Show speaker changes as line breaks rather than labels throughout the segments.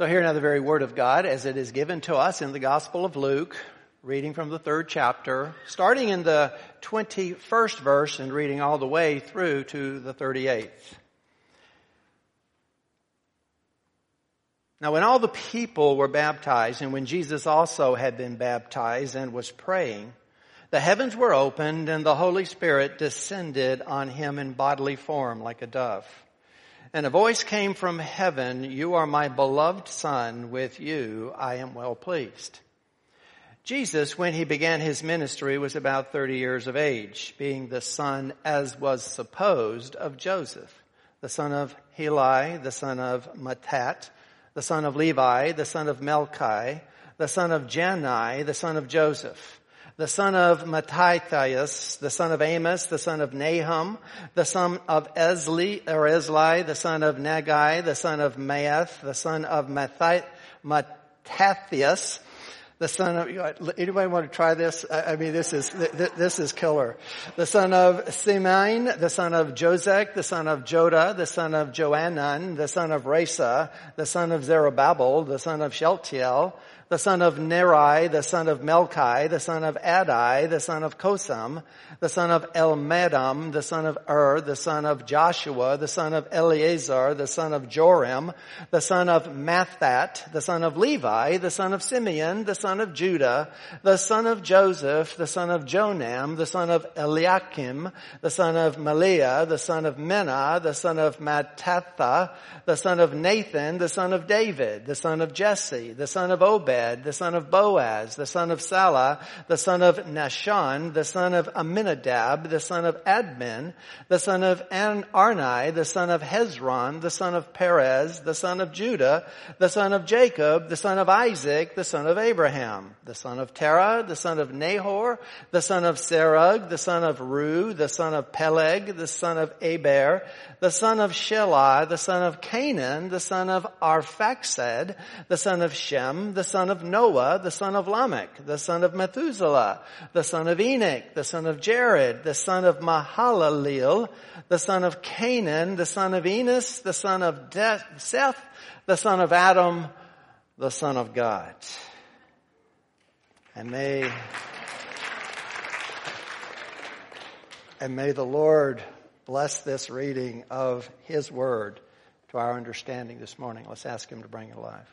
So hear now the very word of God as it is given to us in the Gospel of Luke, reading from the third chapter, starting in the 21st verse and reading all the way through to the 38th. Now when all the people were baptized and when Jesus also had been baptized and was praying, the heavens were opened and the Holy Spirit descended on him in bodily form like a dove. And a voice came from heaven, you are my beloved son, with you I am well pleased. Jesus, when he began his ministry, was about 30 years of age, being the son, as was supposed, of Joseph, the son of Heli, the son of Matthat, the son of Levi, the son of Melchi, the son of Jannai, the son of Joseph, the son of Mattathias, the son of Amos, the son of Nahum, the son of Esli, or Esli, the son of Naggai, the son of Maath, the son of Mattathias, the son of, anybody want to try this? I mean, this is, this is killer. The son of Semein, the son of Josech, the son of Joda, the son of Joanan, the son of Rhesa, the son of Zerubbabel, the son of Shealtiel, the son of Neri, the son of Melchi, the son of Adai, the son of Cosam, the son of Elmadam, the son of Ur, the son of Joshua, the son of Eleazar, the son of Joram, the son of Matthat, the son of Levi, the son of Simeon, the son of Judah, the son of Joseph, the son of Jonam, the son of Eliakim, the son of Melea, the son of Menah, the son of Mattatha, the son of Nathan, the son of David, the son of Jesse, the son of Obed, Obed, the son of Boaz, the son of Sala, the son of Nahshon, the son of Amminadab, the son of Admin, the son of Arni, the son of Hezron, the son of Perez, the son of Judah, the son of Jacob, the son of Isaac, the son of Abraham, the son of Terah, the son of Nahor, the son of Serug, the son of Reu, the son of Peleg, the son of Eber, the son of Shelah, the son of Cainan, the son of Arphaxad, the son of Shem, the son of Noah, the son of Lamech, the son of Methuselah, the son of Enoch, the son of Jared, the son of Mahalalel, the son of Cainan, the son of Enos, the son of De- Seth, the son of Adam, the son of God. And may, and may the Lord bless this reading of His Word to our understanding this morning. Let's ask Him to bring it alive.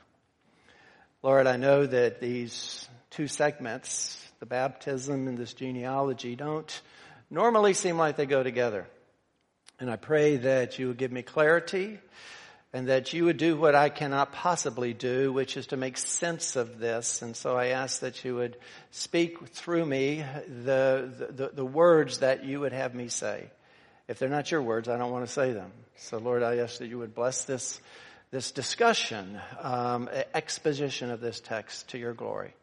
Lord, I know that these two segments, the baptism and this genealogy, don't normally seem like they go together. And I pray that you would give me clarity and that you would do what I cannot possibly do, which is to make sense of this. And so I ask that you would speak through me the, the, the words that you would have me say. If they're not your words, I don't want to say them. So Lord, I ask that you would bless this, this discussion, um, exposition of this text to your glory.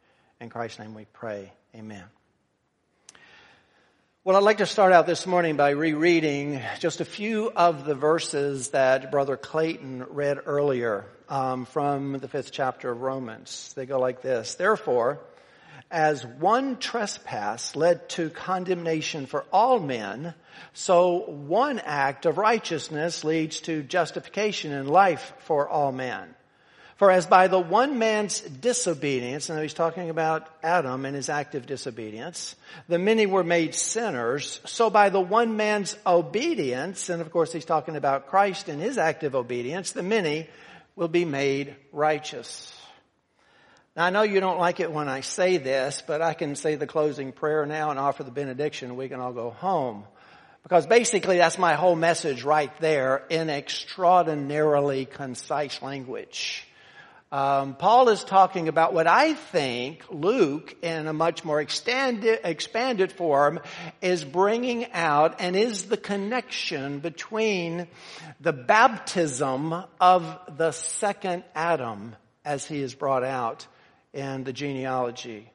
In Christ's name we pray. Amen. Well, I'd like to start out this morning by rereading just a few of the verses that Brother Clayton read earlier um, from the fifth chapter of Romans. They go like this. Therefore, as one trespass led to condemnation for all men, so one act of righteousness leads to justification and life for all men. For as by the one man's disobedience, and he's talking about Adam and his act of disobedience, the many were made sinners, so by the one man's obedience, and of course he's talking about Christ and his act of obedience, the many will be made righteous. Now I know you don't like it when I say this, but I can say the closing prayer now and offer the benediction and we can all go home. Because basically that's my whole message right there in extraordinarily concise language. Um, Paul is talking about what I think Luke, in a much more extended, expanded form, is bringing out and is the connection between the baptism of the second Adam as he is brought out and the genealogy.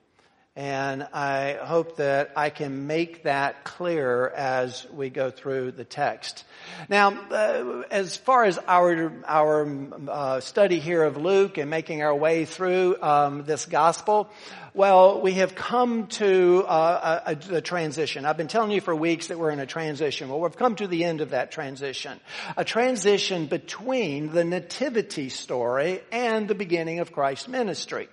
And I hope that I can make that clear as we go through the text. Now, uh, as far as our our uh, study here of Luke and making our way through um, this gospel, Well, we have come to uh, a, a, transition. I've been telling you for weeks that we're in a transition. Well, we've come to the end of that transition. A transition between the nativity story and the beginning of Christ's ministry.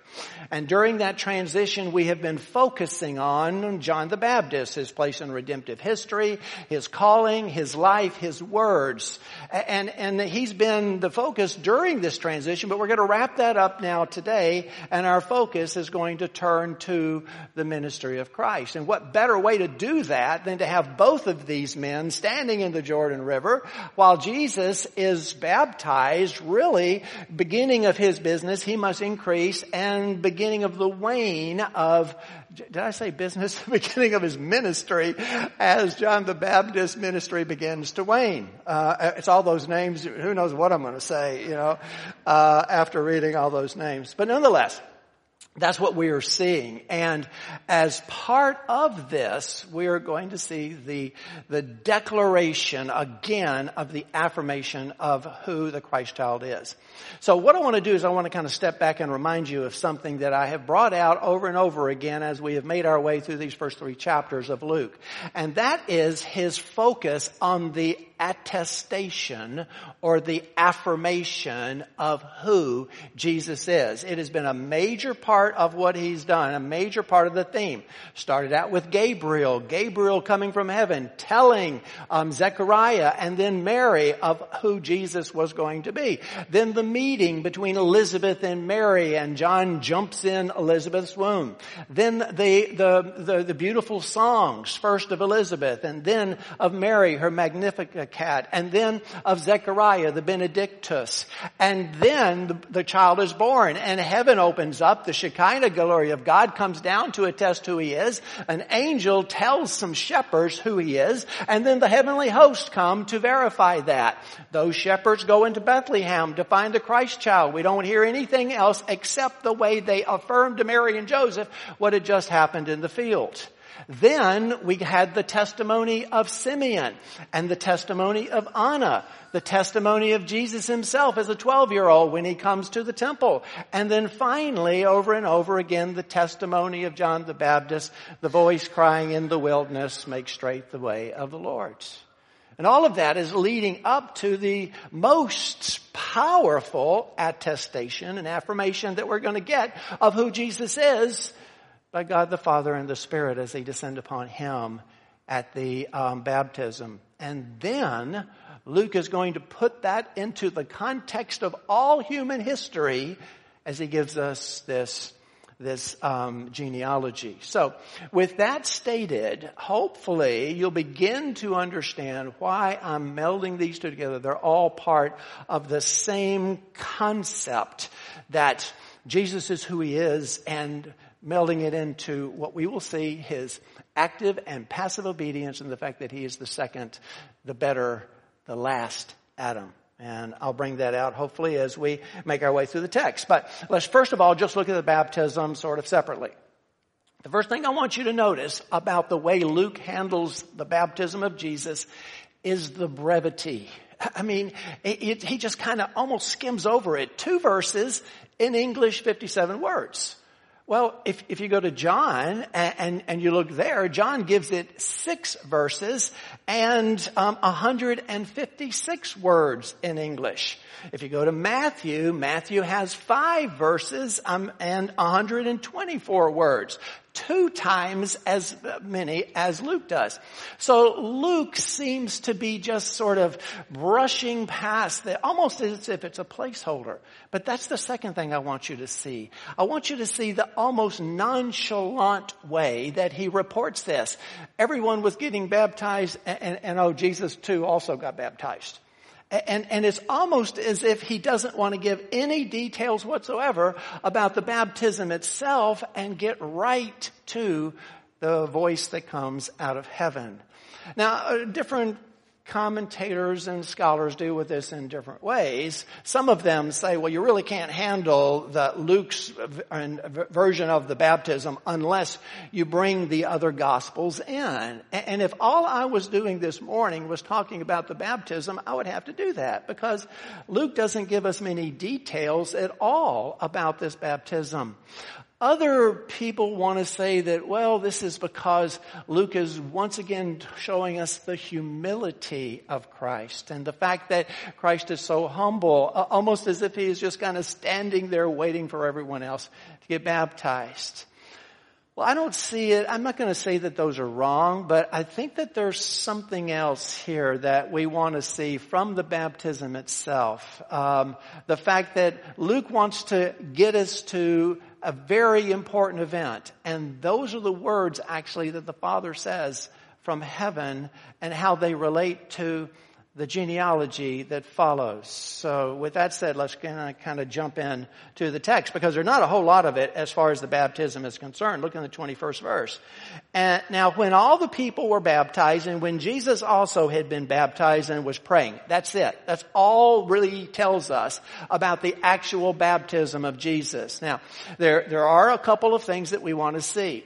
And during that transition, we have been focusing on John the Baptist, his place in redemptive history, his calling, his life, his words. And, and he's been the focus during this transition, but we're going to wrap that up now today, and our focus is going to turn to the ministry of Christ. And what better way to do that than to have both of these men standing in the Jordan River while Jesus is baptized, really beginning of his business, he must increase, and beginning of the wane of did I say business? The beginning of his ministry as John the Baptist ministry begins to wane. Uh, it's all those names. Who knows what I'm going to say, you know, uh, after reading all those names. But nonetheless, that's what we are seeing. And as part of this, we are going to see the, the declaration again of the affirmation of who the Christ child is. So what I want to do is I want to kind of step back and remind you of something that I have brought out over and over again as we have made our way through these first three chapters of Luke. And that is his focus on the attestation or the affirmation of who Jesus is. It has been a major part of what he's done, a major part of the theme. Started out with Gabriel, Gabriel coming from heaven, telling um, Zechariah and then Mary of who Jesus was going to be. Then the meeting between Elizabeth and Mary and John jumps in Elizabeth's womb. Then the, the, the, the beautiful songs, first of Elizabeth and then of Mary, her Magnificat cat, and then of Zechariah, the Benedictus. And then the, the child is born and heaven opens up. The Shekinah glory of God comes down to attest who he is. An angel tells some shepherds who he is, and then the heavenly host come to verify that. Those shepherds go into Bethlehem to find the Christ child. We don't hear anything else except the way they affirmed to Mary and Joseph what had just happened in the field. Then we had the testimony of Simeon and the testimony of Anna, the testimony of Jesus himself as a 12 year old when he comes to the temple. And then finally, over and over again, the testimony of John the Baptist, the voice crying in the wilderness, make straight the way of the Lord. And all of that is leading up to the most powerful attestation and affirmation that we're going to get of who Jesus is by God the Father and the Spirit as they descend upon him at the um, baptism. And then Luke is going to put that into the context of all human history as he gives us this this um, genealogy. So, with that stated, hopefully you'll begin to understand why I'm melding these two together. They're all part of the same concept that Jesus is who he is and melding it into what we will see his active and passive obedience and the fact that he is the second, the better, the last Adam. And I'll bring that out hopefully as we make our way through the text. But let's first of all just look at the baptism sort of separately. The first thing I want you to notice about the way Luke handles the baptism of Jesus is the brevity. I mean, it, it, he just kind of almost skims over it. Two verses in English, 57 words. Well, if, if you go to John and, and, and, you look there, John gives it six verses and um, 156 words in English. If you go to Matthew, Matthew has five verses um, and 124 words two times as many as Luke does. So Luke seems to be just sort of brushing past that almost as if it's a placeholder. But that's the second thing I want you to see. I want you to see the almost nonchalant way that he reports this. Everyone was getting baptized and, and, and oh, Jesus too also got baptized. And, and it's almost as if he doesn't want to give any details whatsoever about the baptism itself and get right to the voice that comes out of heaven. Now, uh, different commentators and scholars do with this in different ways. Some of them say, well, you really can't handle the Luke's version of the baptism unless you bring the other gospels in. And if all I was doing this morning was talking about the baptism, I would have to do that because Luke doesn't give us many details at all about this baptism. Other people want to say that, well, this is because Luke is once again showing us the humility of Christ and the fact that Christ is so humble, almost as if he is just kind of standing there waiting for everyone else to get baptized. Well, I don't see it. I'm not going to say that those are wrong, but I think that there's something else here that we want to see from the baptism itself. Um, the fact that Luke wants to get us to a very important event, and those are the words actually that the Father says from heaven and how they relate to the genealogy that follows. So with that said, let's kind of jump in to the text because there's not a whole lot of it as far as the baptism is concerned. Look in the 21st verse. And now when all the people were baptized and when Jesus also had been baptized and was praying, that's it. That's all really tells us about the actual baptism of Jesus. Now, there, there are a couple of things that we want to see.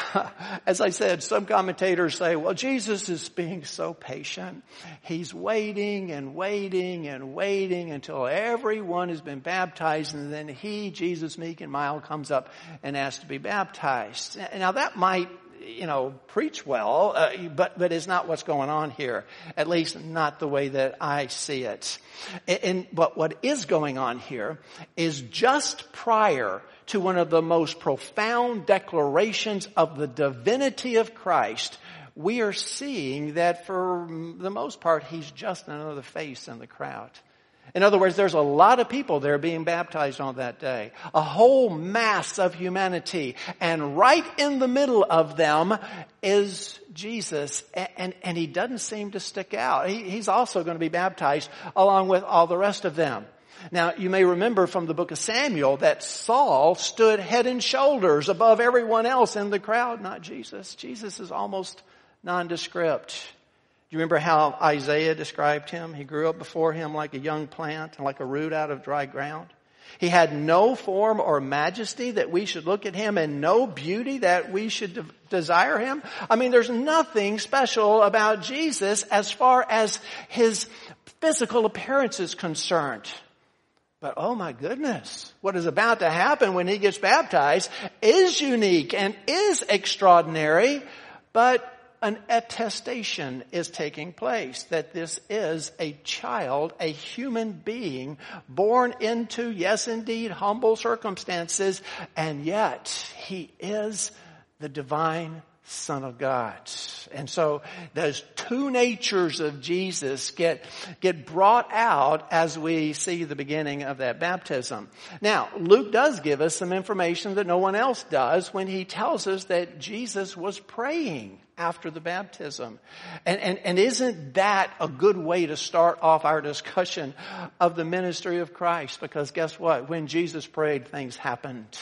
as I said, some commentators say, well, Jesus is being so patient. He's waiting and waiting and waiting until everyone has been baptized and then he, Jesus, meek and mild, comes up and asks to be baptized. Now that might you know, preach well, uh, but, but it's not what's going on here. At least not the way that I see it. And, and, but what is going on here is just prior to one of the most profound declarations of the divinity of Christ, we are seeing that for the most part, he's just another face in the crowd. In other words, there's a lot of people there being baptized on that day. A whole mass of humanity. And right in the middle of them is Jesus. And, and, and he doesn't seem to stick out. He, he's also going to be baptized along with all the rest of them. Now, you may remember from the book of Samuel that Saul stood head and shoulders above everyone else in the crowd, not Jesus. Jesus is almost nondescript. Do you remember how Isaiah described him? He grew up before him like a young plant and like a root out of dry ground. He had no form or majesty that we should look at him and no beauty that we should de- desire him. I mean, there's nothing special about Jesus as far as his physical appearance is concerned. But oh my goodness, what is about to happen when he gets baptized is unique and is extraordinary, but an attestation is taking place that this is a child, a human being born into, yes indeed, humble circumstances, and yet he is the divine Son of God. And so those two natures of Jesus get, get brought out as we see the beginning of that baptism. Now, Luke does give us some information that no one else does when he tells us that Jesus was praying after the baptism. And, and, and isn't that a good way to start off our discussion of the ministry of Christ? Because guess what? When Jesus prayed, things happened.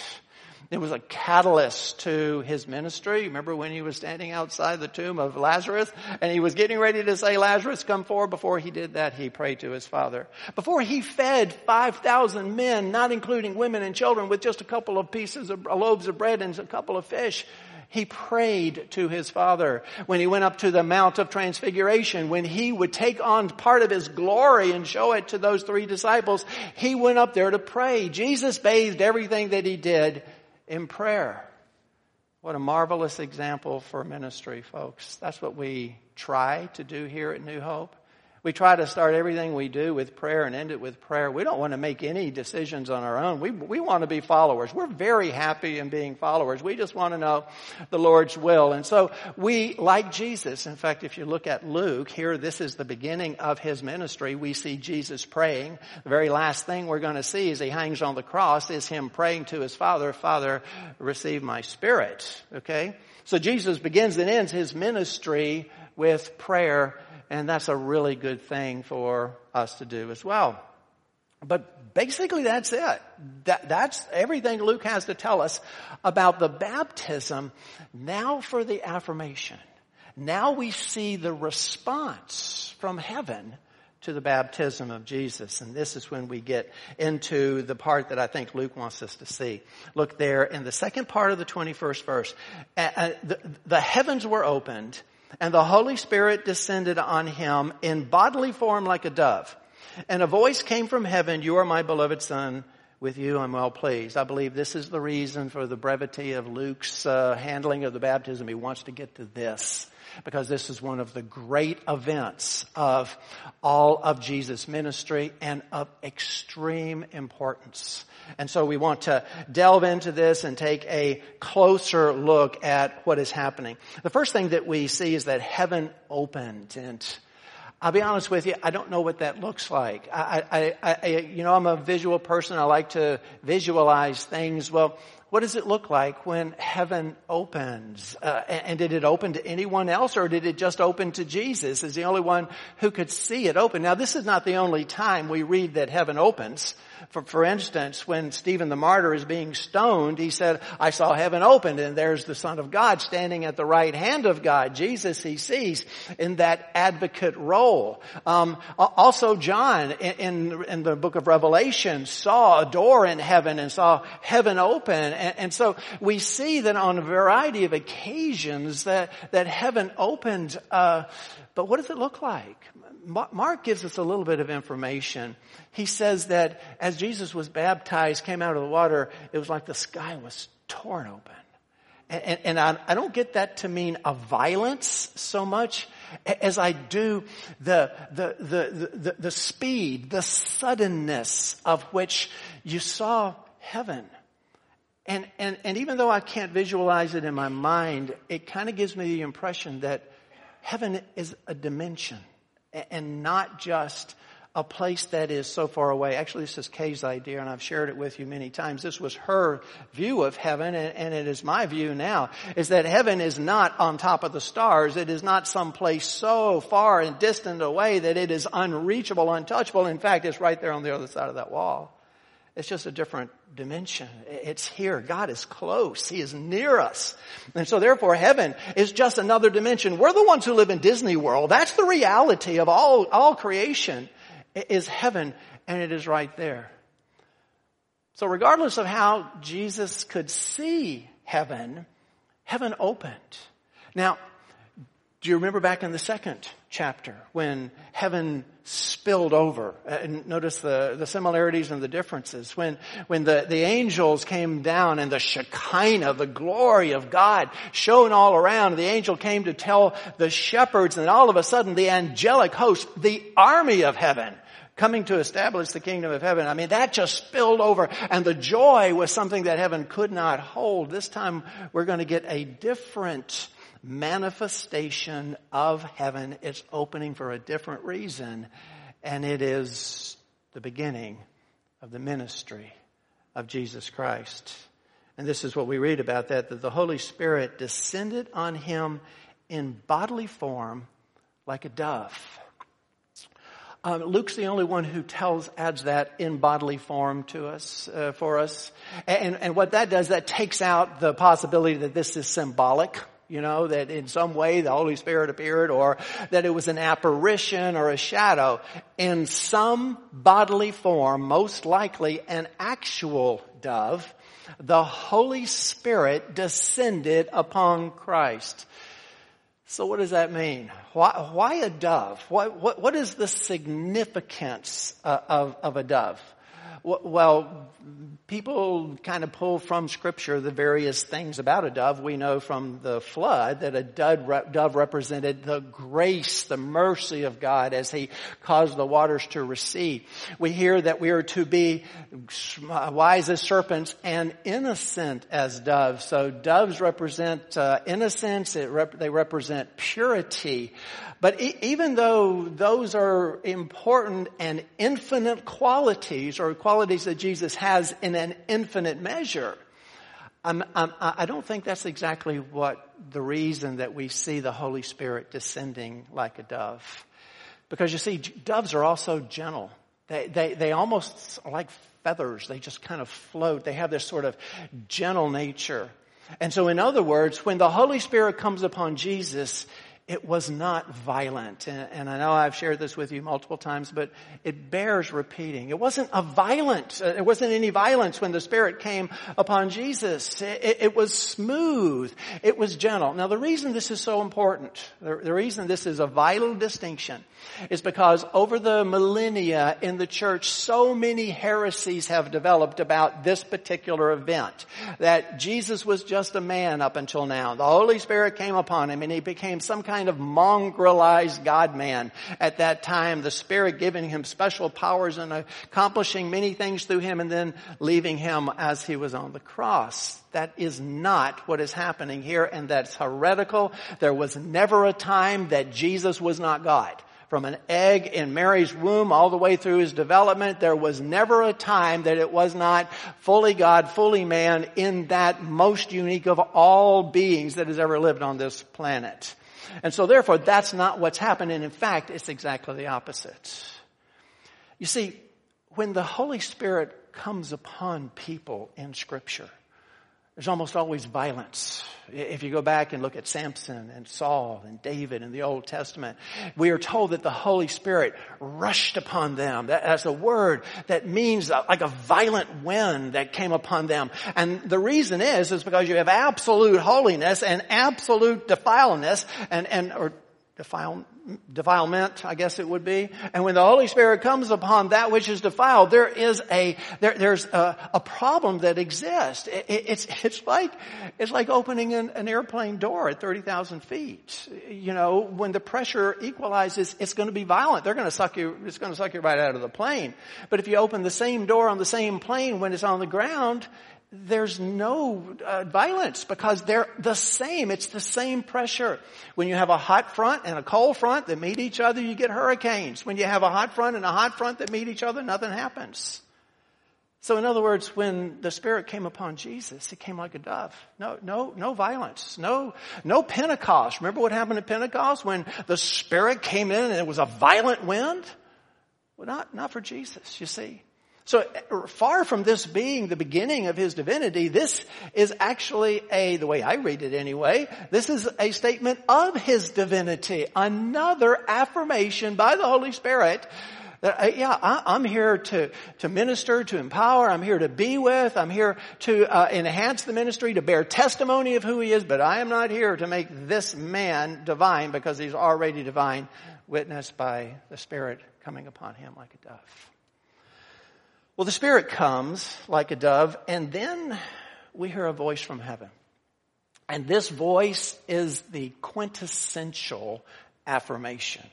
It was a catalyst to his ministry. Remember when he was standing outside the tomb of Lazarus and he was getting ready to say, Lazarus, come forward. Before he did that, he prayed to his father. Before he fed 5,000 men, not including women and children, with just a couple of pieces of loaves of bread and a couple of fish, he prayed to his father. When he went up to the Mount of Transfiguration, when he would take on part of his glory and show it to those three disciples, he went up there to pray. Jesus bathed everything that he did in prayer. What a marvelous example for ministry, folks. That's what we try to do here at New Hope. We try to start everything we do with prayer and end it with prayer. We don't want to make any decisions on our own. We, we want to be followers. We're very happy in being followers. We just want to know the Lord's will. And so we, like Jesus, in fact, if you look at Luke, here this is the beginning of his ministry. We see Jesus praying. The very last thing we're going to see as he hangs on the cross is him praying to his Father, Father, receive my spirit. Okay? So Jesus begins and ends his ministry with prayer and that's a really good thing for us to do as well. But basically that's it. That, that's everything Luke has to tell us about the baptism. Now for the affirmation. Now we see the response from heaven to the baptism of Jesus. And this is when we get into the part that I think Luke wants us to see. Look there in the second part of the 21st verse. The heavens were opened and the Holy Spirit descended on him in bodily form like a dove. And a voice came from heaven, you are my beloved son, with you, I'm well pleased. I believe this is the reason for the brevity of Luke's uh, handling of the baptism. He wants to get to this because this is one of the great events of all of Jesus' ministry and of extreme importance. And so we want to delve into this and take a closer look at what is happening. The first thing that we see is that heaven opened and I'll be honest with you, I don't know what that looks like. I, I, I, you know, I'm a visual person. I like to visualize things. Well, what does it look like when heaven opens? Uh, and did it open to anyone else or did it just open to Jesus as the only one who could see it open? Now this is not the only time we read that heaven opens. For, for instance, when Stephen the martyr is being stoned, he said, I saw heaven opened and there's the Son of God standing at the right hand of God. Jesus he sees in that advocate role. Um, also John in, in, in, the book of Revelation saw a door in heaven and saw heaven open. And, and so we see that on a variety of occasions that, that heaven opened, uh, but what does it look like? Mark gives us a little bit of information. He says that as Jesus was baptized, came out of the water, it was like the sky was torn open. And, and I, I, don't get that to mean a violence so much as I do the, the, the, the, the speed, the suddenness of which you saw heaven. And, and, and even though I can't visualize it in my mind, it kind of gives me the impression that heaven is a dimension and not just a place that is so far away. Actually, this is Kay's idea, and I've shared it with you many times. This was her view of heaven, and, and, it is my view now, is that heaven is not on top of the stars. It is not some place so far and distant away that it is unreachable, untouchable. In fact, it's right there on the other side of that wall. It's just a different dimension. It's here. God is close. He is near us. And so therefore heaven is just another dimension. We're the ones who live in Disney World. That's the reality of all, all creation is heaven and it is right there. So regardless of how Jesus could see heaven, heaven opened. Now, do you remember back in the second chapter when heaven spilled over? Uh, and notice the, the similarities and the differences. When, when the, the angels came down and the Shekinah, the glory of God shone all around, the angel came to tell the shepherds and all of a sudden the angelic host, the army of heaven, coming to establish the kingdom of heaven. I mean, that just spilled over and the joy was something that heaven could not hold. This time we're going to get a different manifestation of heaven. It's opening for a different reason, and it is the beginning of the ministry of Jesus Christ. And this is what we read about that, that the Holy Spirit descended on him in bodily form like a dove. Um, Luke's the only one who tells, adds that in bodily form to us, uh, for us. And, and what that does, that takes out the possibility that this is symbolic you know, that in some way the Holy Spirit appeared or that it was an apparition or a shadow. In some bodily form, most likely an actual dove, the Holy Spirit descended upon Christ. So what does that mean? Why, why a dove? What, what, what is the significance uh, of, of a dove? Well, people kind of pull from scripture the various things about a dove. We know from the flood that a dove represented the grace, the mercy of God as he caused the waters to recede. We hear that we are to be wise as serpents and innocent as doves. So doves represent uh, innocence. Rep- they represent purity. But e- even though those are important and infinite qualities or qualities that Jesus has in an infinite measure, I'm, I'm, I don't think that's exactly what the reason that we see the Holy Spirit descending like a dove. Because you see, doves are also gentle. They, they, they almost are like feathers. They just kind of float. They have this sort of gentle nature. And so in other words, when the Holy Spirit comes upon Jesus, it was not violent. And, and, I know I've shared this with you multiple times, but it bears repeating. It wasn't a violent, uh, there wasn't any violence when the Spirit came upon Jesus. It, it, was smooth. It was gentle. Now the reason this is so important, the, the reason this is a vital distinction is because over the millennia in the church, so many heresies have developed about this particular event. That Jesus was just a man up until now. The Holy Spirit came upon him and he became some kind of mongrelized God-man at that time. The Spirit giving him special powers and accomplishing many things through him and then leaving him as he was on the cross. That is not what is happening here and that's heretical. There was never a time that Jesus was not God from an egg in Mary's womb all the way through his development, there was never a time that it was not fully God, fully man in that most unique of all beings that has ever lived on this planet. And so therefore, that's not what's happened. And in fact, it's exactly the opposite. You see, when the Holy Spirit comes upon people in scripture, there's almost always violence. If you go back and look at Samson and Saul and David in the Old Testament, we are told that the Holy Spirit rushed upon them. That's a word that means like a violent wind that came upon them. And the reason is, is because you have absolute holiness and absolute defileness and, and, or defile, defilement, I guess it would be. And when the Holy Spirit comes upon that which is defiled, there is a, there, there's a, a, problem that exists. It, it's, it's like, it's like opening an, an airplane door at 30,000 feet. You know, when the pressure equalizes, it's going to be violent. They're going to suck you, it's going to suck you right out of the plane. But if you open the same door on the same plane when it's on the ground, there's no uh, violence because they're the same. It's the same pressure. When you have a hot front and a cold front that meet each other, you get hurricanes. When you have a hot front and a hot front that meet each other, nothing happens. So in other words, when the Spirit came upon Jesus, it came like a dove. No, no, no violence. No, no Pentecost. Remember what happened at Pentecost when the Spirit came in and it was a violent wind? Well, not, not for Jesus, you see. So far from this being the beginning of his divinity, this is actually a, the way I read it anyway, this is a statement of his divinity. Another affirmation by the Holy Spirit that, uh, yeah, I, am here to, to minister, to empower, I'm here to be with, I'm here to uh, enhance the ministry, to bear testimony of who he is, but I am not here to make this man divine because he's already divine, witnessed by the Spirit coming upon him like a dove. Well, the Spirit comes like a dove, and then we hear a voice from heaven. And this voice is the quintessential affirmation.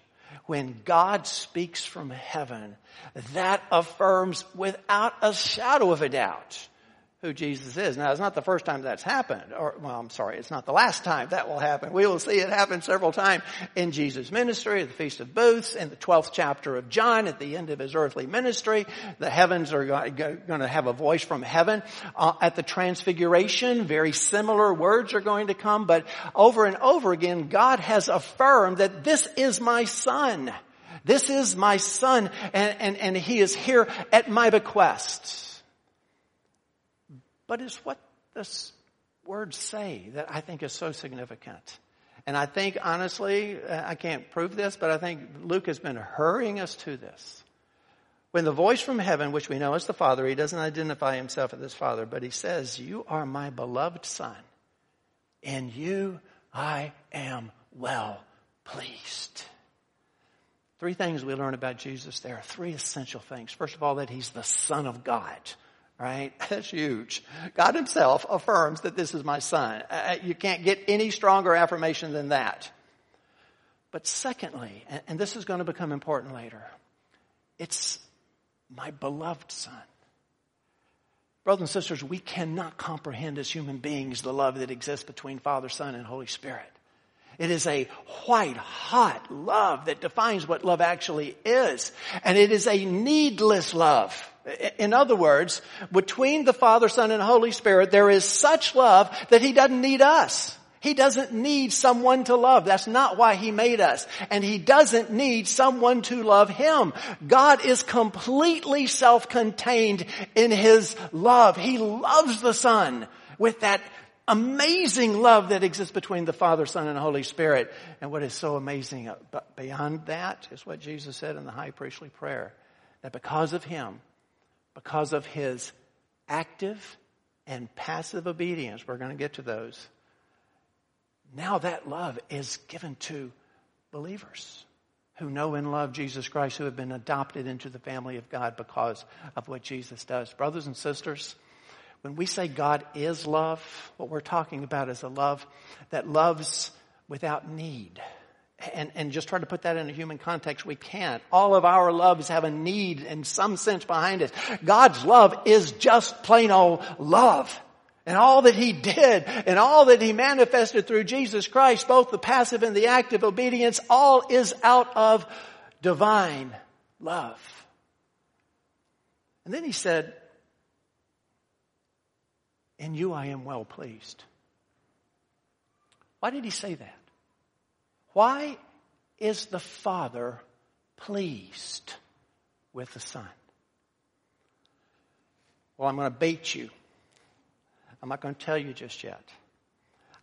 When God speaks from heaven, that affirms without a shadow of a doubt who Jesus is. Now, it's not the first time that's happened, or, well, I'm sorry, it's not the last time that will happen. We will see it happen several times in Jesus' ministry, at the Feast of Booths, in the 12th chapter of John, at the end of his earthly ministry. The heavens are going to have a voice from heaven. Uh, at the Transfiguration, very similar words are going to come, but over and over again, God has affirmed that this is my son. This is my son, and, and, and he is here at my bequest but it's what the words say that I think is so significant. And I think honestly, I can't prove this, but I think Luke has been hurrying us to this. When the voice from heaven, which we know is the Father, he doesn't identify himself as his Father, but he says, you are my beloved Son. In you I am well pleased. Three things we learn about Jesus there. are Three essential things. First of all, that he's the Son of God right? That's huge. God himself affirms that this is my son. Uh, uh, you can't get any stronger affirmation than that. But secondly, and this is going to become important later, it's my beloved son. Brothers and sisters, we cannot comprehend as human beings the love that exists between Father, Son, and Holy Spirit. It is a white hot love that defines what love actually is. And it is a needless love. In other words, between the Father, Son, and Holy Spirit, there is such love that He doesn't need us. He doesn't need someone to love. That's not why He made us. And He doesn't need someone to love Him. God is completely self-contained in His love. He loves the Son with that amazing love that exists between the Father, Son, and Holy Spirit. And what is so amazing beyond that is what Jesus said in the high priestly prayer. That because of Him, because of His active and passive obedience, we're going to get to those. Now that love is given to believers who know and love Jesus Christ, who have been adopted into the family of God because of what Jesus does. Brothers and sisters, when we say God is love, what we're talking about is a love that loves without need. And, and just try to put that in a human context, we can't. All of our loves have a need in some sense behind it. God's love is just plain old love. And all that He did and all that He manifested through Jesus Christ, both the passive and the active obedience, all is out of divine love. And then He said, in you I am well pleased. Why did he say that? Why is the Father pleased with the Son? Well, I'm going to bait you. I'm not going to tell you just yet.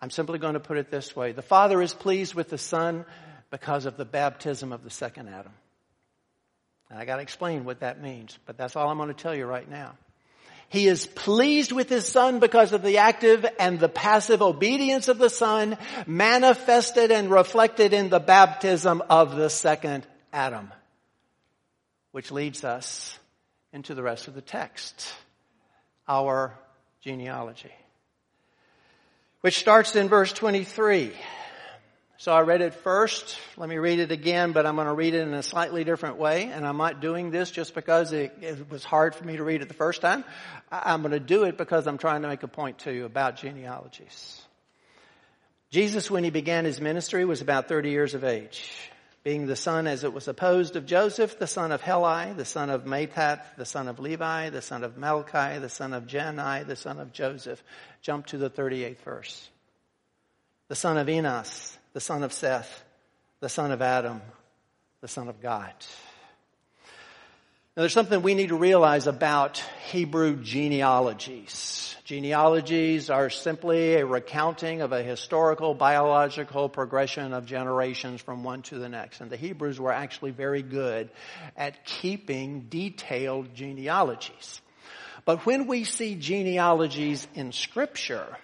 I'm simply going to put it this way. The Father is pleased with the Son because of the baptism of the second Adam. And I got to explain what that means, but that's all I'm going to tell you right now. He is pleased with his son because of the active and the passive obedience of the son manifested and reflected in the baptism of the second Adam. Which leads us into the rest of the text. Our genealogy. Which starts in verse 23. So I read it first. Let me read it again, but I'm going to read it in a slightly different way. And I'm not doing this just because it, it was hard for me to read it the first time. I'm going to do it because I'm trying to make a point to you about genealogies. Jesus, when he began his ministry, was about 30 years of age. Being the son, as it was supposed, of Joseph, the son of Heli, the son of Matthat, the son of Levi, the son of Melchi, the son of Jannai, the son of Joseph. Jump to the 38th verse. The son of Enos, the son of Seth, the son of Adam, the son of God. Now there's something we need to realize about Hebrew genealogies. Genealogies are simply a recounting of a historical biological progression of generations from one to the next. And the Hebrews were actually very good at keeping detailed genealogies. But when we see genealogies in scripture,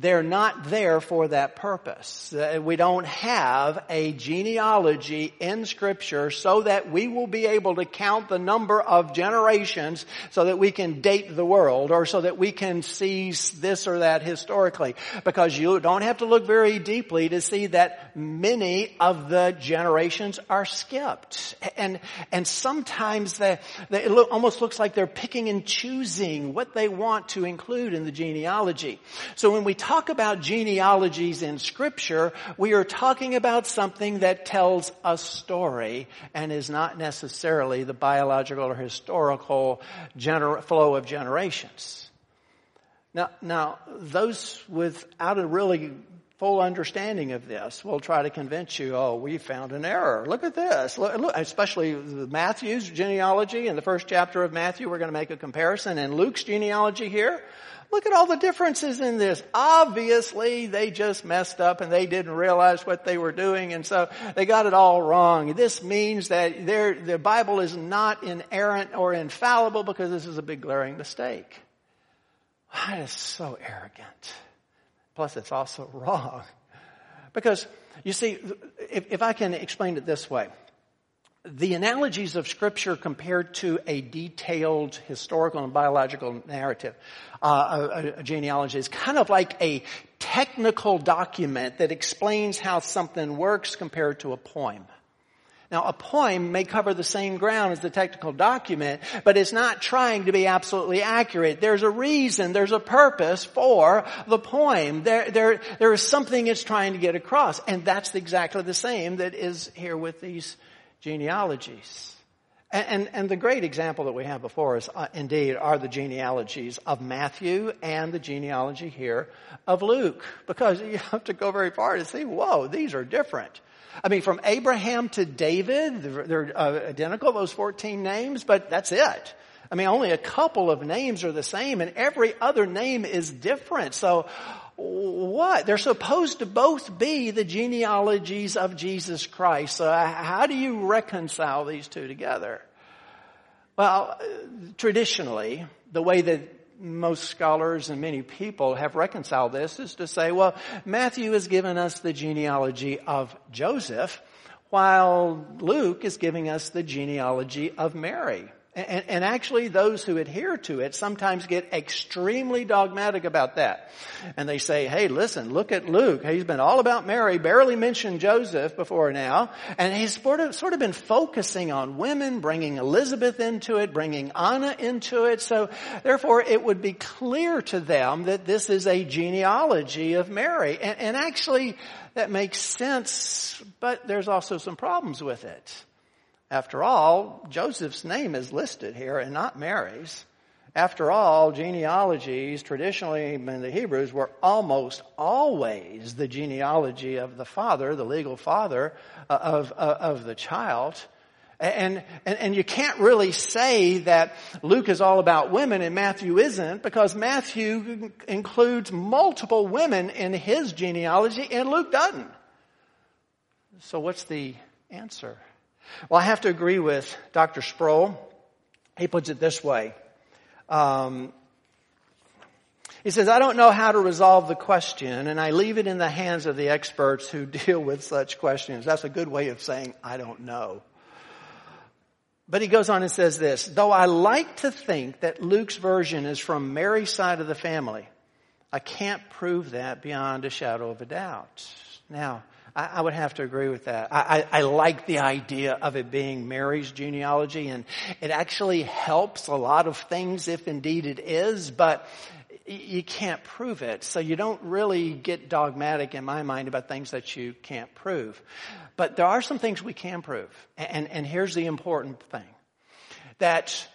they're not there for that purpose. Uh, we don't have a genealogy in scripture so that we will be able to count the number of generations so that we can date the world or so that we can see this or that historically. Because you don't have to look very deeply to see that many of the generations are skipped. And, and sometimes they, it almost looks like they're picking and choosing what they want to include in the genealogy. So when we talk talk about genealogies in scripture, we are talking about something that tells a story and is not necessarily the biological or historical gener- flow of generations. Now, now, those without a really full understanding of this will try to convince you, oh, we found an error. Look at this. Look, look, especially Matthew's genealogy in the first chapter of Matthew, we're going to make a comparison. And Luke's genealogy here, Look at all the differences in this. Obviously, they just messed up and they didn't realize what they were doing and so they got it all wrong. This means that their the Bible is not inerrant or infallible because this is a big glaring mistake. That is so arrogant. Plus, it's also wrong. Because, you see, if, if I can explain it this way, the analogies of scripture compared to a detailed historical and biological narrative, uh, a, a, genealogy is kind of like a technical document that explains how something works compared to a poem. Now, a poem may cover the same ground as the technical document, but it's not trying to be absolutely accurate. There's a reason, there's a purpose for the poem. There, there, there is something it's trying to get across, and that's exactly the same that is here with these genealogies. And, and, and, the great example that we have before us, uh, indeed, are the genealogies of Matthew and the genealogy here of Luke. Because you have to go very far to see, whoa, these are different. I mean, from Abraham to David, they're, they're uh, identical, those 14 names, but that's it. I mean, only a couple of names are the same and every other name is different. So, what? They're supposed to both be the genealogies of Jesus Christ. So uh, how do you reconcile these two together? Well, uh, traditionally, the way that most scholars and many people have reconciled this is to say, well, Matthew has given us the genealogy of Joseph, while Luke is giving us the genealogy of Mary. And, and, actually those who adhere to it sometimes get extremely dogmatic about that. And they say, hey, listen, look at Luke. He's been all about Mary, barely mentioned Joseph before now. And he's sort of, sort of been focusing on women, bringing Elizabeth into it, bringing Anna into it. So therefore it would be clear to them that this is a genealogy of Mary. And, and actually that makes sense, but there's also some problems with it. After all, Joseph's name is listed here and not Mary's. After all, genealogies traditionally in the Hebrews were almost always the genealogy of the father, the legal father uh, of, of, uh, of the child. And, and, and you can't really say that Luke is all about women and Matthew isn't because Matthew includes multiple women in his genealogy and Luke doesn't. So what's the answer? Well, I have to agree with Dr. Sproul. He puts it this way. Um, he says, I don't know how to resolve the question, and I leave it in the hands of the experts who deal with such questions. That's a good way of saying, I don't know. But he goes on and says this, though I like to think that Luke's version is from Mary's side of the family, I can't prove that beyond a shadow of a doubt. Now, I, would have to agree with that. I, I, I like the idea of it being Mary's genealogy and it actually helps a lot of things if indeed it is, but you can't prove it. So you don't really get dogmatic in my mind about things that you can't prove. But there are some things we can prove. And, and here's the important thing. That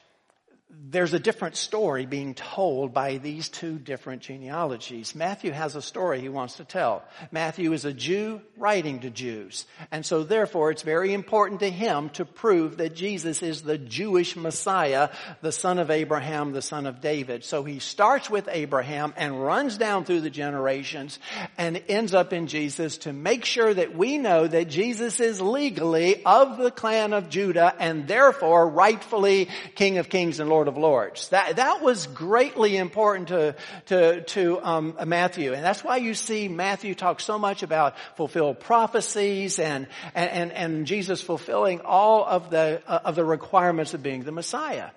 there's a different story being told by these two different genealogies. Matthew has a story he wants to tell. Matthew is a Jew writing to Jews. And so therefore it's very important to him to prove that Jesus is the Jewish Messiah, the son of Abraham, the son of David. So he starts with Abraham and runs down through the generations and ends up in Jesus to make sure that we know that Jesus is legally of the clan of Judah and therefore rightfully King of Kings and Lord Lord of Lords. That, that was greatly important to, to, to um, Matthew. And that's why you see Matthew talk so much about fulfilled prophecies and, and, and Jesus fulfilling all of the, uh, of the requirements of being the Messiah.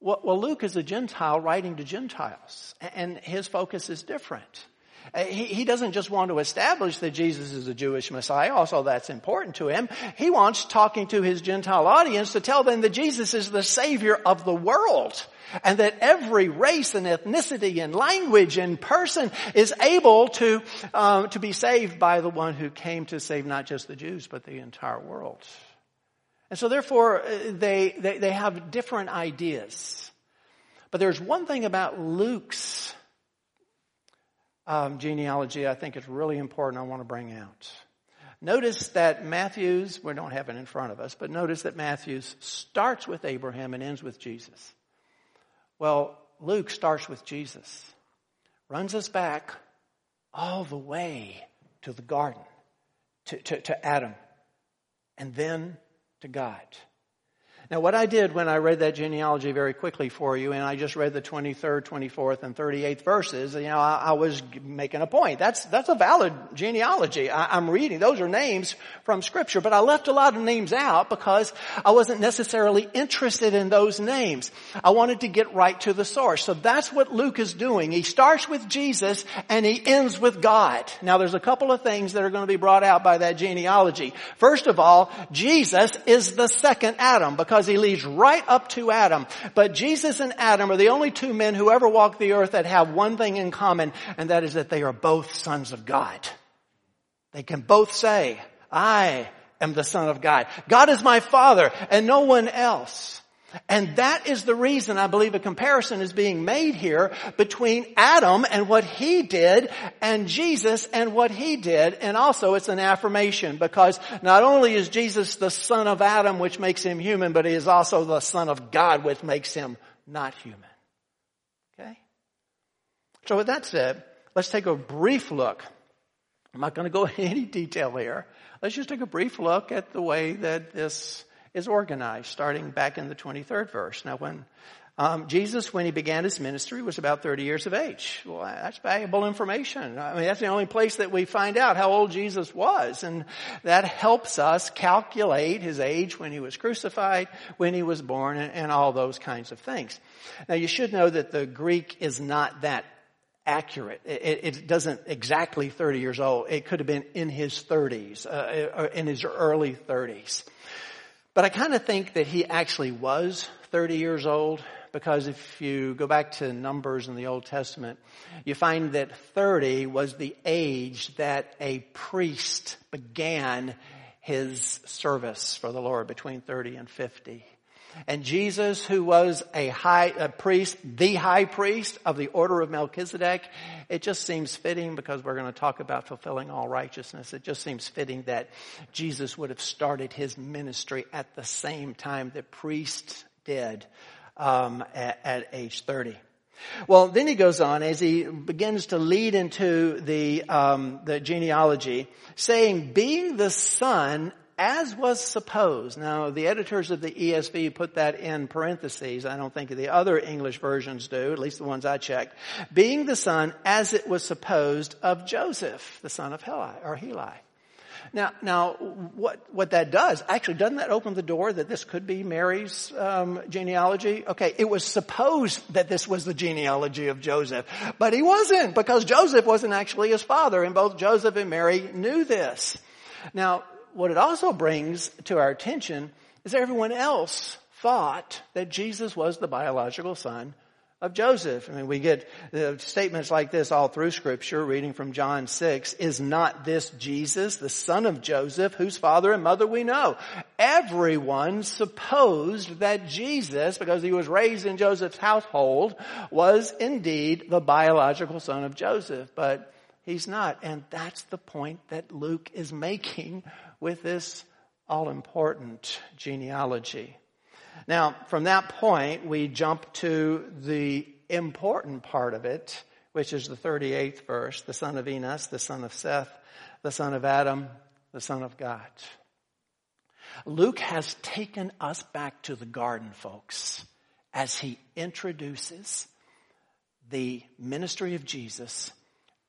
Well, well, Luke is a Gentile writing to Gentiles, and his focus is different. Uh, he, he doesn't just want to establish that Jesus is a Jewish Messiah, also that's important to him. He wants talking to his Gentile audience to tell them that Jesus is the Savior of the world and that every race and ethnicity and language and person is able to um, to be saved by the one who came to save not just the Jews but the entire world. And so therefore uh, they, they, they have different ideas. But there's one thing about Luke's um, genealogy I think is really important I want to bring out. Notice that Matthew's, we don't have it in front of us, but notice that Matthew's starts with Abraham and ends with Jesus. Well, Luke starts with Jesus, runs us back all the way to the garden, to, to, to Adam, and then to God. Now what I did when I read that genealogy very quickly for you, and I just read the 23rd, 24th, and 38th verses, you know, I, I was making a point. That's, that's a valid genealogy. I, I'm reading. Those are names from scripture, but I left a lot of names out because I wasn't necessarily interested in those names. I wanted to get right to the source. So that's what Luke is doing. He starts with Jesus and he ends with God. Now there's a couple of things that are going to be brought out by that genealogy. First of all, Jesus is the second Adam because because he leads right up to Adam. But Jesus and Adam are the only two men who ever walked the earth that have one thing in common, and that is that they are both sons of God. They can both say, I am the son of God. God is my father and no one else. And that is the reason I believe a comparison is being made here between Adam and what he did and Jesus and what he did. And also it's an affirmation because not only is Jesus the son of Adam, which makes him human, but he is also the son of God, which makes him not human. Okay? So with that said, let's take a brief look. I'm not going to go into any detail here. Let's just take a brief look at the way that this is organized, starting back in the 23rd verse. Now, when um, Jesus, when he began his ministry, was about 30 years of age. Well, that's valuable information. I mean, that's the only place that we find out how old Jesus was. And that helps us calculate his age when he was crucified, when he was born, and, and all those kinds of things. Now, you should know that the Greek is not that accurate. It, it, doesn't exactly 30 years old. It could have been in his 30s, uh, in his early 30s. But I kind of think that he actually was 30 years old because if you go back to Numbers in the Old Testament, you find that 30 was the age that a priest began his service for the Lord between 30 and 50. And Jesus, who was a high a priest, the high priest of the order of Melchizedek, it just seems fitting because we're going to talk about fulfilling all righteousness. It just seems fitting that Jesus would have started his ministry at the same time that priests did um, at, at age 30. Well, then he goes on as he begins to lead into the um, the genealogy, saying, "Being the son as was supposed." Now, the editors of the ESV put that in parentheses. I don't think the other English versions do, at least the ones I checked. Being the son as it was supposed of Joseph, the son of Heli or Heli. Now, now, what what that does actually doesn't that open the door that this could be Mary's um, genealogy? Okay, it was supposed that this was the genealogy of Joseph, but he wasn't because Joseph wasn't actually his father, and both Joseph and Mary knew this. Now, what it also brings to our attention is everyone else thought that Jesus was the biological son of Joseph. I mean, we get uh, statements like this all through scripture, reading from John 6. Is not this Jesus, the son of Joseph, whose father and mother we know? Everyone supposed that Jesus, because he was raised in Joseph's household, was indeed the biological son of Joseph, but he's not. And that's the point that Luke is making with this all important genealogy. Now, from that point, we jump to the important part of it, which is the 38th verse, the son of Enos, the son of Seth, the son of Adam, the son of God. Luke has taken us back to the garden, folks, as he introduces the ministry of Jesus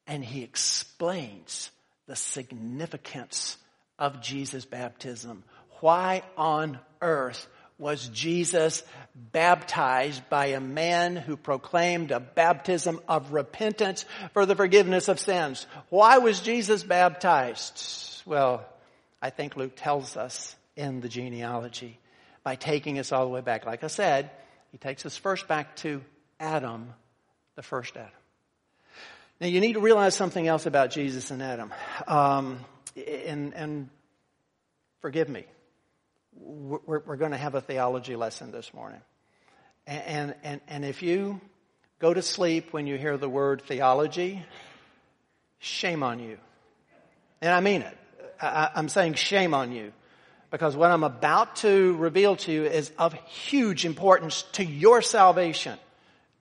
and he explains the significance of Jesus' baptism. Why on earth was Jesus baptized by a man who proclaimed a baptism of repentance for the forgiveness of sins. Why was Jesus baptized? Well, I think Luke tells us in the genealogy by taking us all the way back. Like I said, he takes us first back to Adam, the first Adam. Now you need to realize something else about Jesus and Adam. Um, and, and forgive me we're, we're going to have a theology lesson this morning. And, and, and if you go to sleep when you hear the word theology, shame on you. And I mean it. I, I'm saying shame on you. Because what I'm about to reveal to you is of huge importance to your salvation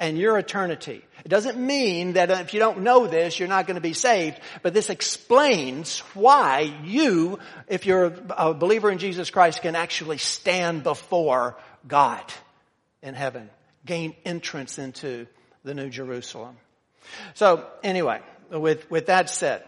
and your eternity. It doesn't mean that if you don't know this, you're not going to be saved, but this explains why you, if you're a believer in Jesus Christ, can actually stand before God in heaven, gain entrance into the New Jerusalem. So anyway, with, with that said,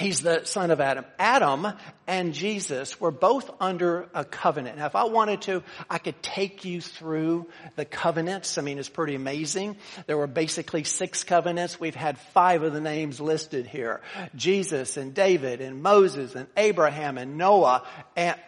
He's the son of Adam. Adam and Jesus were both under a covenant. Now, if I wanted to, I could take you through the covenants. I mean, it's pretty amazing. There were basically six covenants. We've had five of the names listed here. Jesus and David and Moses and Abraham and Noah and,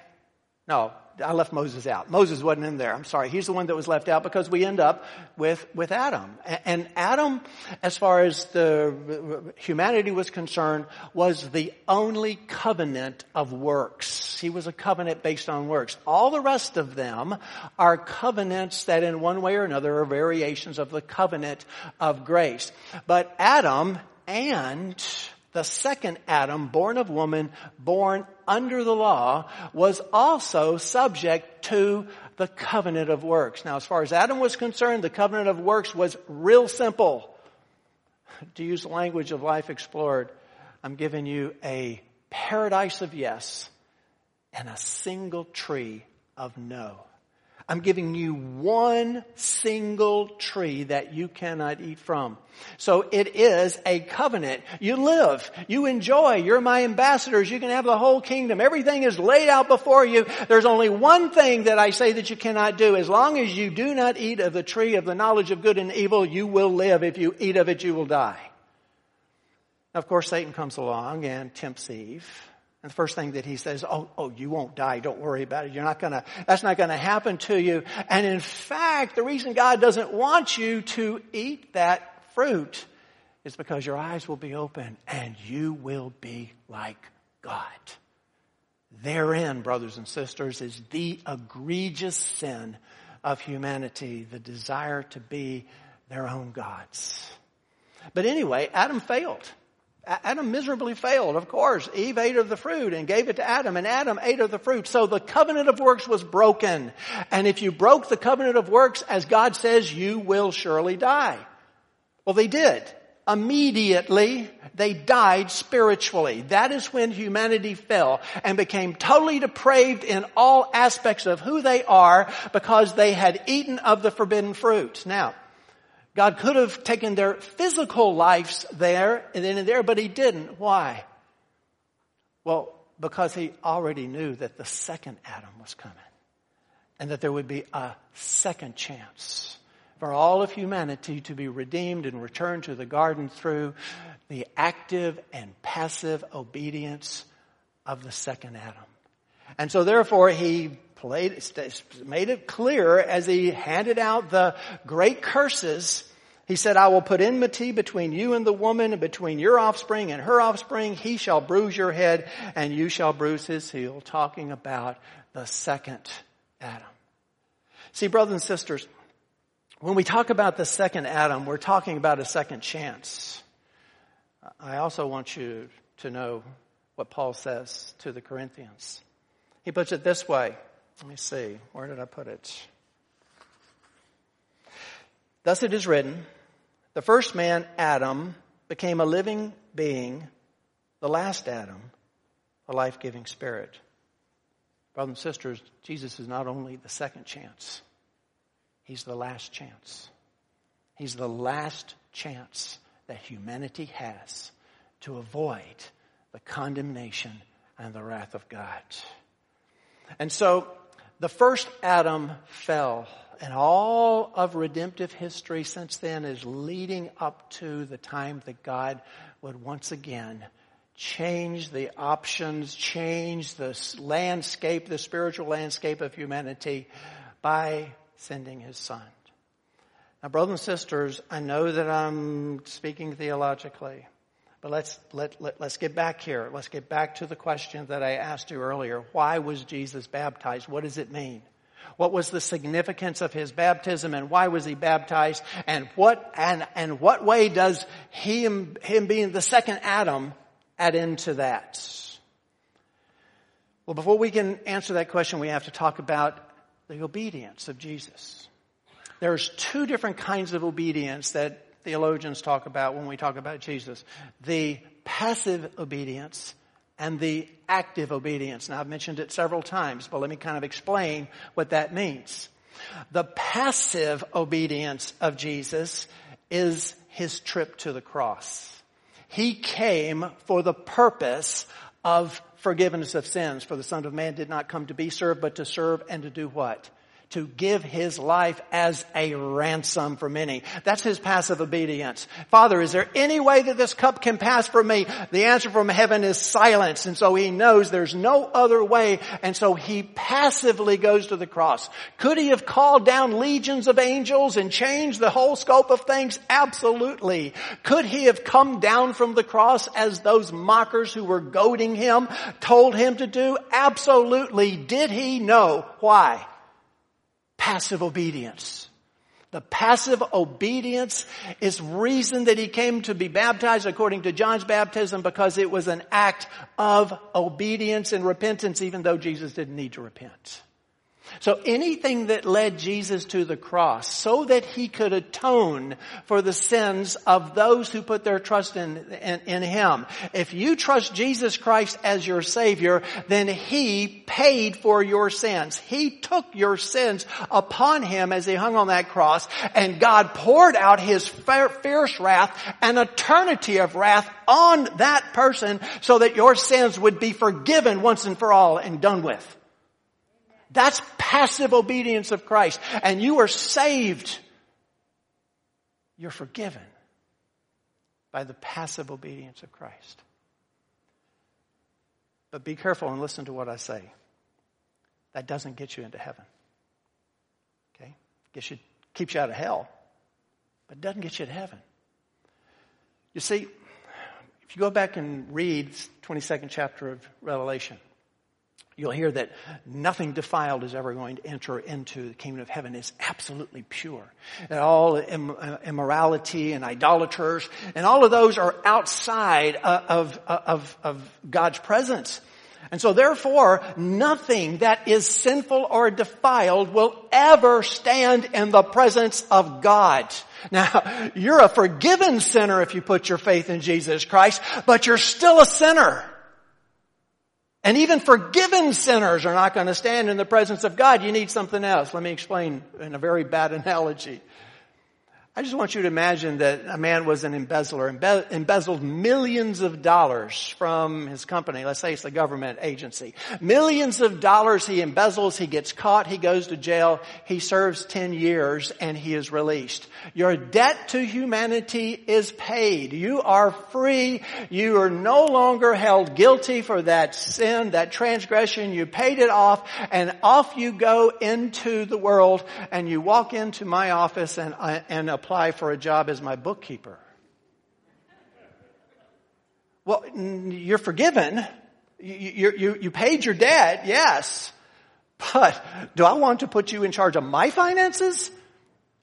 no, I left Moses out. Moses wasn't in there. I'm sorry. He's the one that was left out because we end up with, with Adam. And Adam, as far as the humanity was concerned, was the only covenant of works. He was a covenant based on works. All the rest of them are covenants that in one way or another are variations of the covenant of grace. But Adam and the second Adam, born of woman, born under the law, was also subject to the covenant of works. Now, as far as Adam was concerned, the covenant of works was real simple. To use the language of life explored, I'm giving you a paradise of yes and a single tree of no. I'm giving you one single tree that you cannot eat from. So it is a covenant. You live, you enjoy, you're my ambassadors, you can have the whole kingdom. Everything is laid out before you. There's only one thing that I say that you cannot do. As long as you do not eat of the tree of the knowledge of good and evil, you will live. If you eat of it, you will die. Of course, Satan comes along and tempts Eve. And the first thing that he says, oh, oh, you won't die. Don't worry about it. You're not gonna, that's not gonna happen to you. And in fact, the reason God doesn't want you to eat that fruit is because your eyes will be open and you will be like God. Therein, brothers and sisters, is the egregious sin of humanity, the desire to be their own gods. But anyway, Adam failed. Adam miserably failed, of course. Eve ate of the fruit and gave it to Adam, and Adam ate of the fruit. So the covenant of works was broken. And if you broke the covenant of works, as God says, you will surely die. Well, they did. Immediately, they died spiritually. That is when humanity fell and became totally depraved in all aspects of who they are because they had eaten of the forbidden fruit. Now, God could have taken their physical lives there and then and there, but he didn't. Why? Well, because he already knew that the second Adam was coming and that there would be a second chance for all of humanity to be redeemed and returned to the garden through the active and passive obedience of the second Adam. And so therefore he played, made it clear as he handed out the great curses. He said, I will put enmity between you and the woman and between your offspring and her offspring. He shall bruise your head and you shall bruise his heel. Talking about the second Adam. See, brothers and sisters, when we talk about the second Adam, we're talking about a second chance. I also want you to know what Paul says to the Corinthians. He puts it this way. Let me see. Where did I put it? Thus it is written, the first man, Adam, became a living being. The last Adam, a life-giving spirit. Brothers and sisters, Jesus is not only the second chance, He's the last chance. He's the last chance that humanity has to avoid the condemnation and the wrath of God. And so the first Adam fell, and all of redemptive history since then is leading up to the time that God would once again change the options, change the landscape, the spiritual landscape of humanity by sending his son. Now, brothers and sisters, I know that I'm speaking theologically. But let's, let, let, let's get back here. Let's get back to the question that I asked you earlier. Why was Jesus baptized? What does it mean? What was the significance of his baptism and why was he baptized? And what, and, and what way does him, him being the second Adam add into that? Well, before we can answer that question, we have to talk about the obedience of Jesus. There's two different kinds of obedience that theologians talk about when we talk about Jesus. The passive obedience and the active obedience. Now I've mentioned it several times, but let me kind of explain what that means. The passive obedience of Jesus is his trip to the cross. He came for the purpose of forgiveness of sins. For the Son of Man did not come to be served, but to serve and to do what? To give his life as a ransom for many. That's his passive obedience. Father, is there any way that this cup can pass from me? The answer from heaven is silence. And so he knows there's no other way. And so he passively goes to the cross. Could he have called down legions of angels and changed the whole scope of things? Absolutely. Could he have come down from the cross as those mockers who were goading him told him to do? Absolutely. Did he know why? Passive obedience. The passive obedience is reason that he came to be baptized according to John's baptism because it was an act of obedience and repentance even though Jesus didn't need to repent. So anything that led Jesus to the cross so that he could atone for the sins of those who put their trust in, in, in, him. If you trust Jesus Christ as your savior, then he paid for your sins. He took your sins upon him as he hung on that cross and God poured out his fierce wrath, an eternity of wrath on that person so that your sins would be forgiven once and for all and done with. That's passive obedience of Christ. And you are saved. You're forgiven by the passive obedience of Christ. But be careful and listen to what I say. That doesn't get you into heaven. Okay? Gets you, keeps you out of hell, but it doesn't get you to heaven. You see, if you go back and read 22nd chapter of Revelation, You'll hear that nothing defiled is ever going to enter into the kingdom of heaven. It's absolutely pure. And all uh, immorality and idolaters and all of those are outside uh, of, uh, of, of God's presence. And so therefore, nothing that is sinful or defiled will ever stand in the presence of God. Now, you're a forgiven sinner if you put your faith in Jesus Christ, but you're still a sinner. And even forgiven sinners are not going to stand in the presence of God. You need something else. Let me explain in a very bad analogy. I just want you to imagine that a man was an embezzler, embe- embezzled millions of dollars from his company. Let's say it's a government agency. Millions of dollars he embezzles, he gets caught, he goes to jail, he serves 10 years, and he is released. Your debt to humanity is paid. You are free. You are no longer held guilty for that sin, that transgression. You paid it off, and off you go into the world, and you walk into my office and, and apply for a job as my bookkeeper. Well, you're forgiven. You, you, you paid your debt, yes. But do I want to put you in charge of my finances?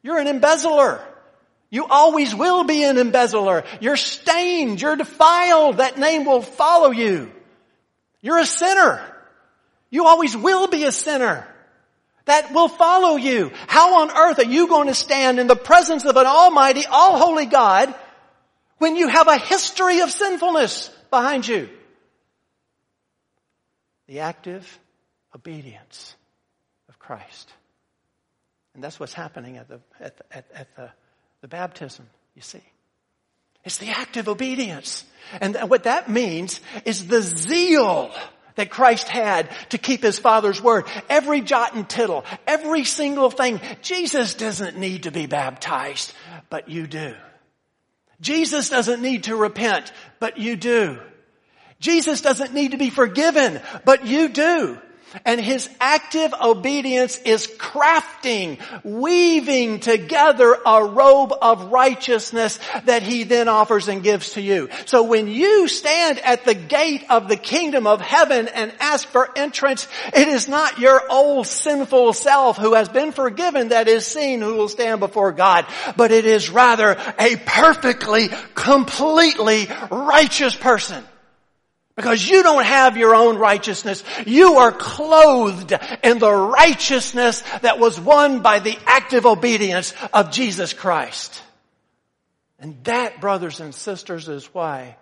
You're an embezzler. You always will be an embezzler. You're stained. You're defiled. That name will follow you. You're a sinner. You always will be a sinner that will follow you. How on earth are you going to stand in the presence of an almighty, all holy God when you have a history of sinfulness behind you? The active obedience of Christ. And that's what's happening at the, at the, at, at the, the baptism, you see. It's the active obedience. And what that means is the zeal that Christ had to keep his Father's word. Every jot and tittle, every single thing. Jesus doesn't need to be baptized, but you do. Jesus doesn't need to repent, but you do. Jesus doesn't need to be forgiven, but you do. And his active obedience is crafting, weaving together a robe of righteousness that he then offers and gives to you. So when you stand at the gate of the kingdom of heaven and ask for entrance, it is not your old sinful self who has been forgiven that is seen who will stand before God, but it is rather a perfectly, completely righteous person. Because you don't have your own righteousness. You are clothed in the righteousness that was won by the active obedience of Jesus Christ. And that, brothers and sisters, is why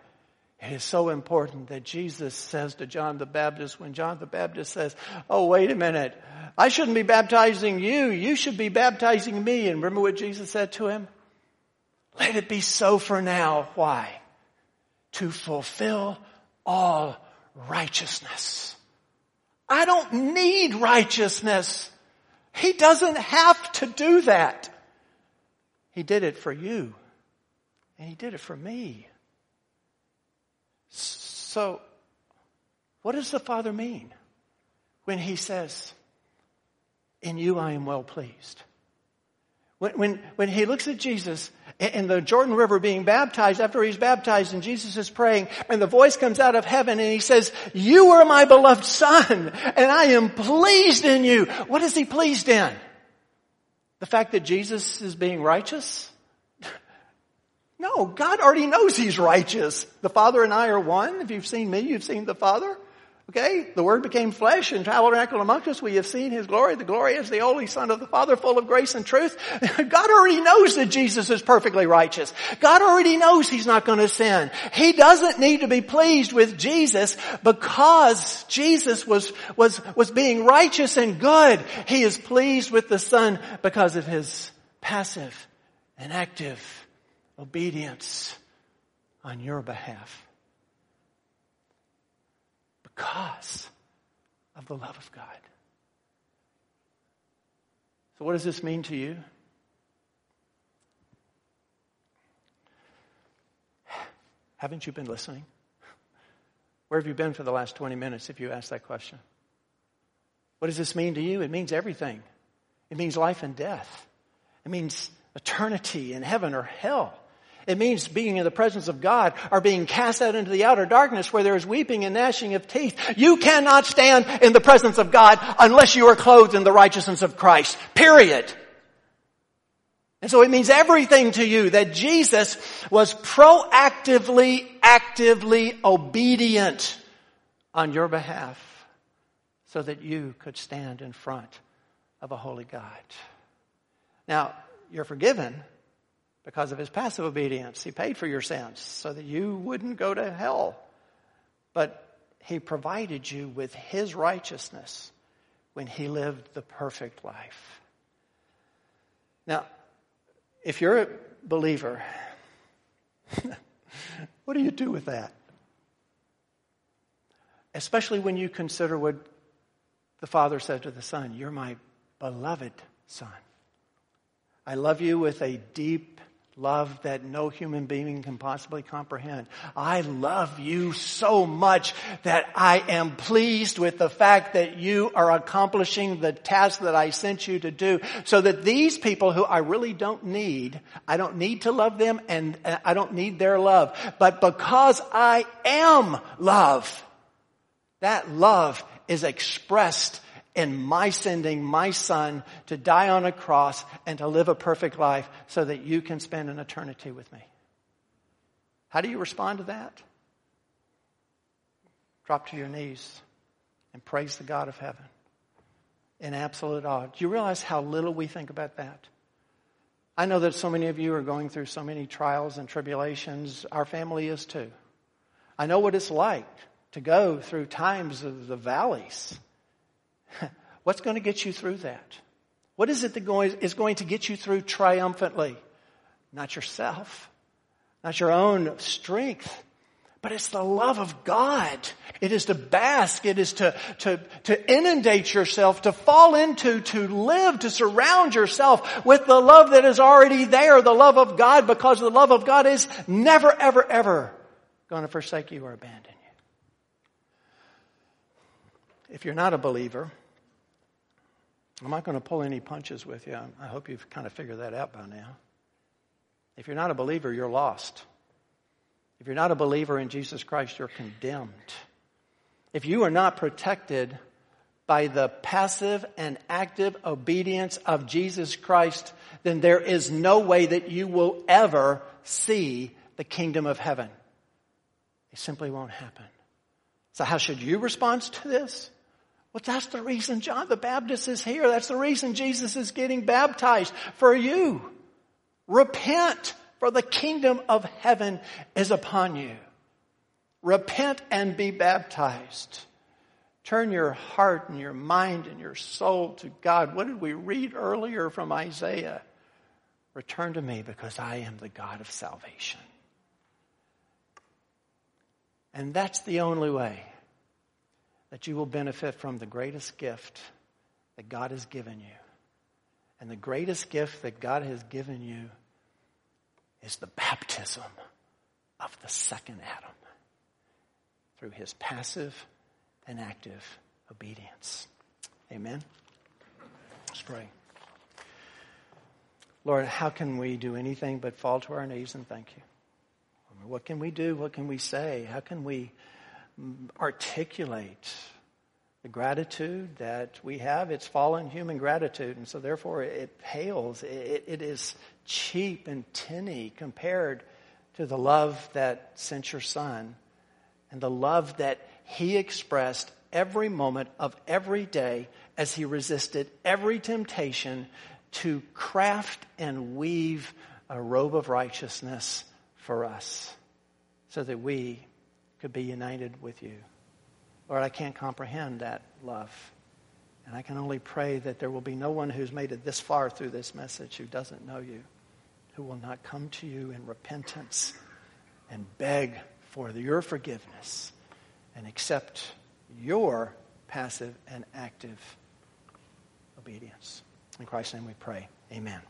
it is so important that Jesus says to John the Baptist, when John the Baptist says, oh, wait a minute, I shouldn't be baptizing you, you should be baptizing me. And remember what Jesus said to him? Let it be so for now. Why? To fulfill all righteousness. I don't need righteousness. He doesn't have to do that. He did it for you. And he did it for me. So, what does the Father mean when he says, in you I am well pleased? When, when, when he looks at Jesus in the Jordan River being baptized, after he's baptized and Jesus is praying, and the voice comes out of heaven and he says, you are my beloved son, and I am pleased in you. What is he pleased in? The fact that Jesus is being righteous? No, God already knows he's righteous. The Father and I are one. If you've seen me, you've seen the Father. Okay? The Word became flesh and tabernacle amongst us. We have seen His glory. The glory is the only Son of the Father, full of grace and truth. God already knows that Jesus is perfectly righteous. God already knows He's not going to sin. He doesn't need to be pleased with Jesus because Jesus was, was, was being righteous and good. He is pleased with the Son because of His passive and active obedience on your behalf because of the love of God. So, what does this mean to you? Haven't you been listening? Where have you been for the last 20 minutes if you ask that question? What does this mean to you? It means everything. It means life and death. It means eternity in heaven or hell. It means being in the presence of God or being cast out into the outer darkness where there is weeping and gnashing of teeth. You cannot stand in the presence of God unless you are clothed in the righteousness of Christ. Period. And so it means everything to you that Jesus was proactively, actively obedient on your behalf so that you could stand in front of a holy God. Now, you're forgiven because of his passive obedience. He paid for your sins so that you wouldn't go to hell. But he provided you with his righteousness when he lived the perfect life. Now, if you're a believer, what do you do with that? Especially when you consider what the Father said to the Son You're my beloved Son. I love you with a deep love that no human being can possibly comprehend. I love you so much that I am pleased with the fact that you are accomplishing the task that I sent you to do so that these people who I really don't need, I don't need to love them and I don't need their love, but because I am love, that love is expressed in my sending my son to die on a cross and to live a perfect life so that you can spend an eternity with me. How do you respond to that? Drop to your knees and praise the God of heaven in absolute awe. Do you realize how little we think about that? I know that so many of you are going through so many trials and tribulations. Our family is too. I know what it's like to go through times of the valleys What's going to get you through that? What is it that is going to get you through triumphantly? Not yourself, not your own strength, but it's the love of God. It is to bask. It is to, to, to inundate yourself, to fall into, to live, to surround yourself with the love that is already there, the love of God, because the love of God is never, ever, ever going to forsake you or abandon you. If you're not a believer, I'm not going to pull any punches with you. I hope you've kind of figured that out by now. If you're not a believer, you're lost. If you're not a believer in Jesus Christ, you're condemned. If you are not protected by the passive and active obedience of Jesus Christ, then there is no way that you will ever see the kingdom of heaven. It simply won't happen. So how should you respond to this? Well, that's the reason John the Baptist is here. That's the reason Jesus is getting baptized for you. Repent, for the kingdom of heaven is upon you. Repent and be baptized. Turn your heart and your mind and your soul to God. What did we read earlier from Isaiah? Return to me because I am the God of salvation. And that's the only way that you will benefit from the greatest gift that God has given you. And the greatest gift that God has given you is the baptism of the second Adam through his passive and active obedience. Amen. Let's pray. Lord, how can we do anything but fall to our knees and thank you? What can we do? What can we say? How can we articulate the gratitude that we have. It's fallen human gratitude, and so therefore it pales. It, it is cheap and tinny compared to the love that sent your son and the love that he expressed every moment of every day as he resisted every temptation to craft and weave a robe of righteousness for us so that we could be united with you. Lord, I can't comprehend that love. And I can only pray that there will be no one who's made it this far through this message who doesn't know you, who will not come to you in repentance and beg for your forgiveness and accept your passive and active obedience. In Christ's name we pray. Amen.